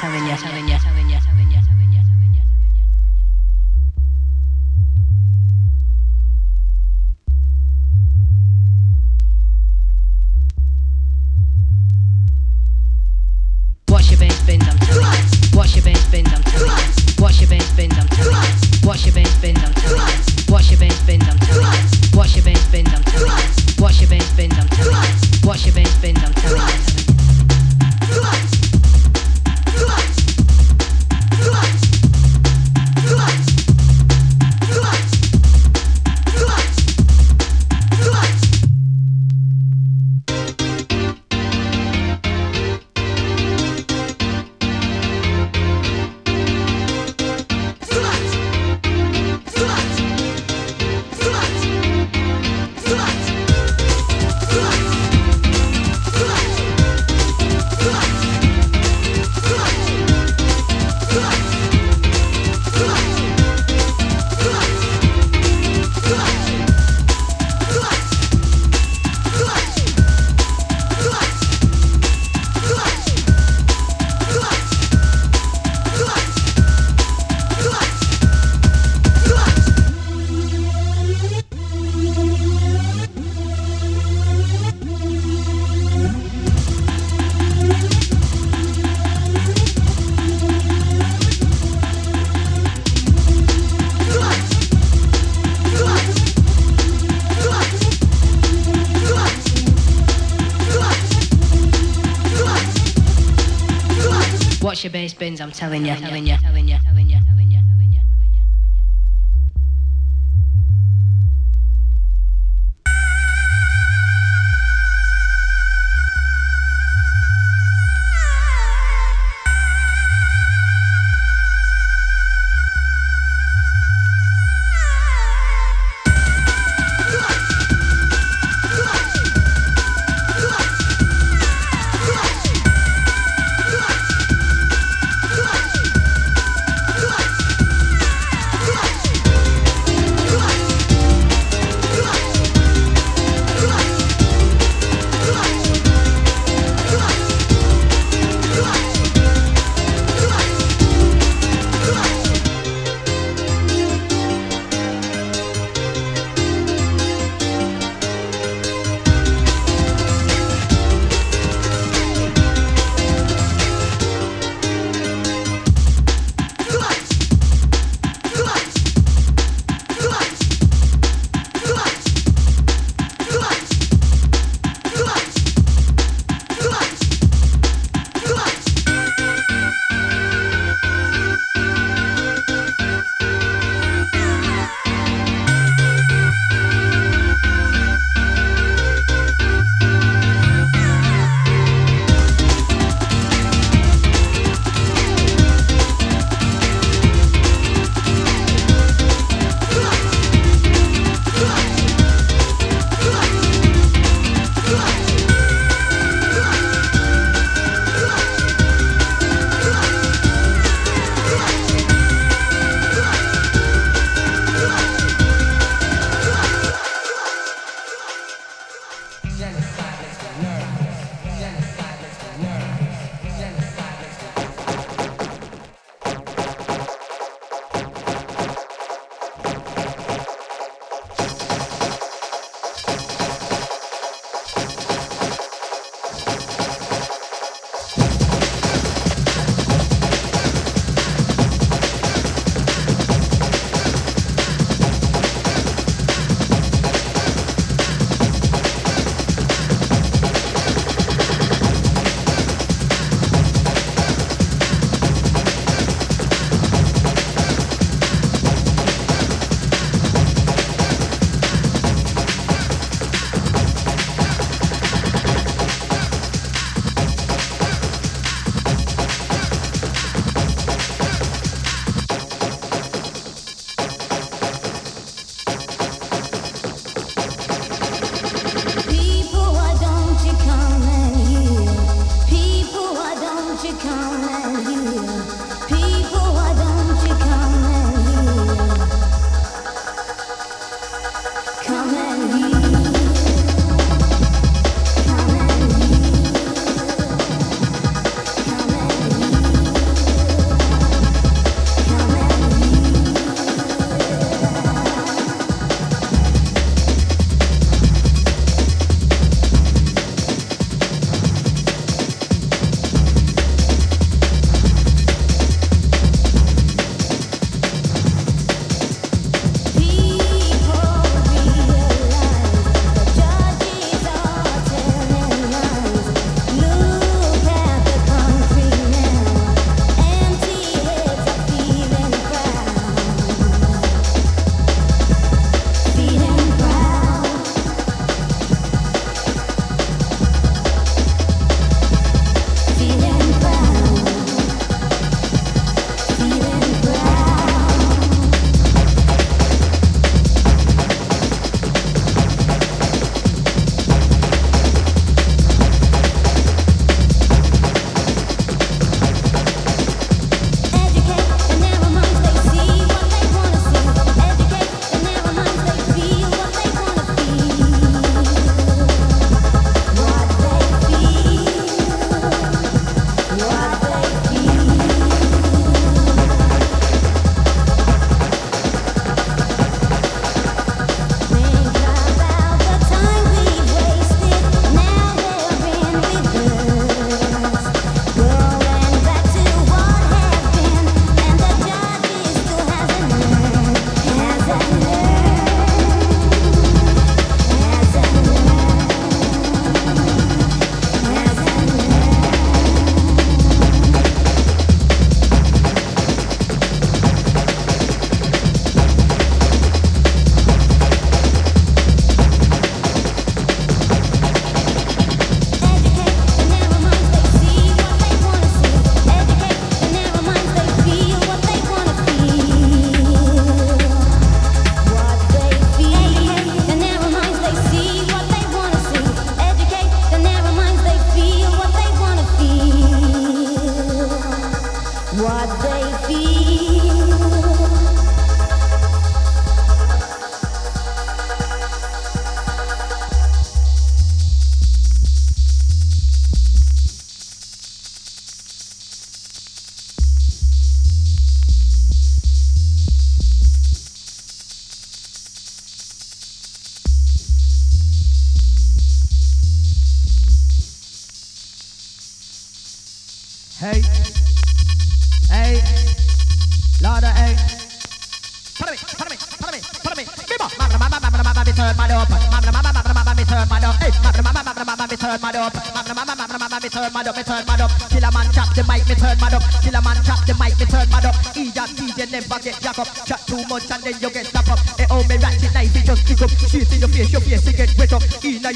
sabe a, bins, I'm telling you, you, telling you,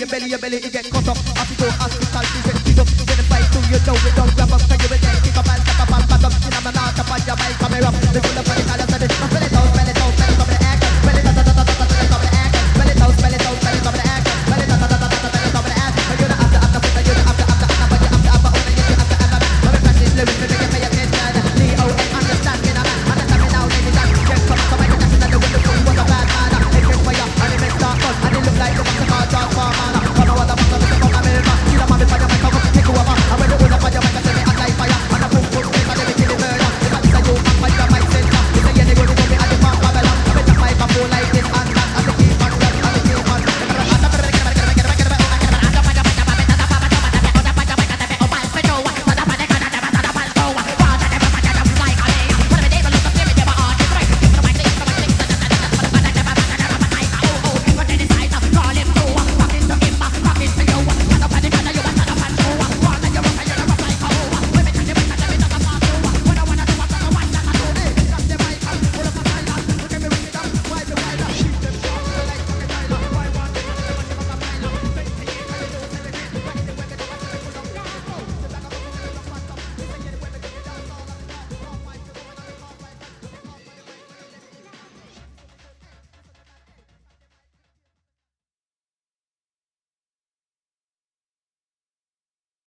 your belly, your belly, it get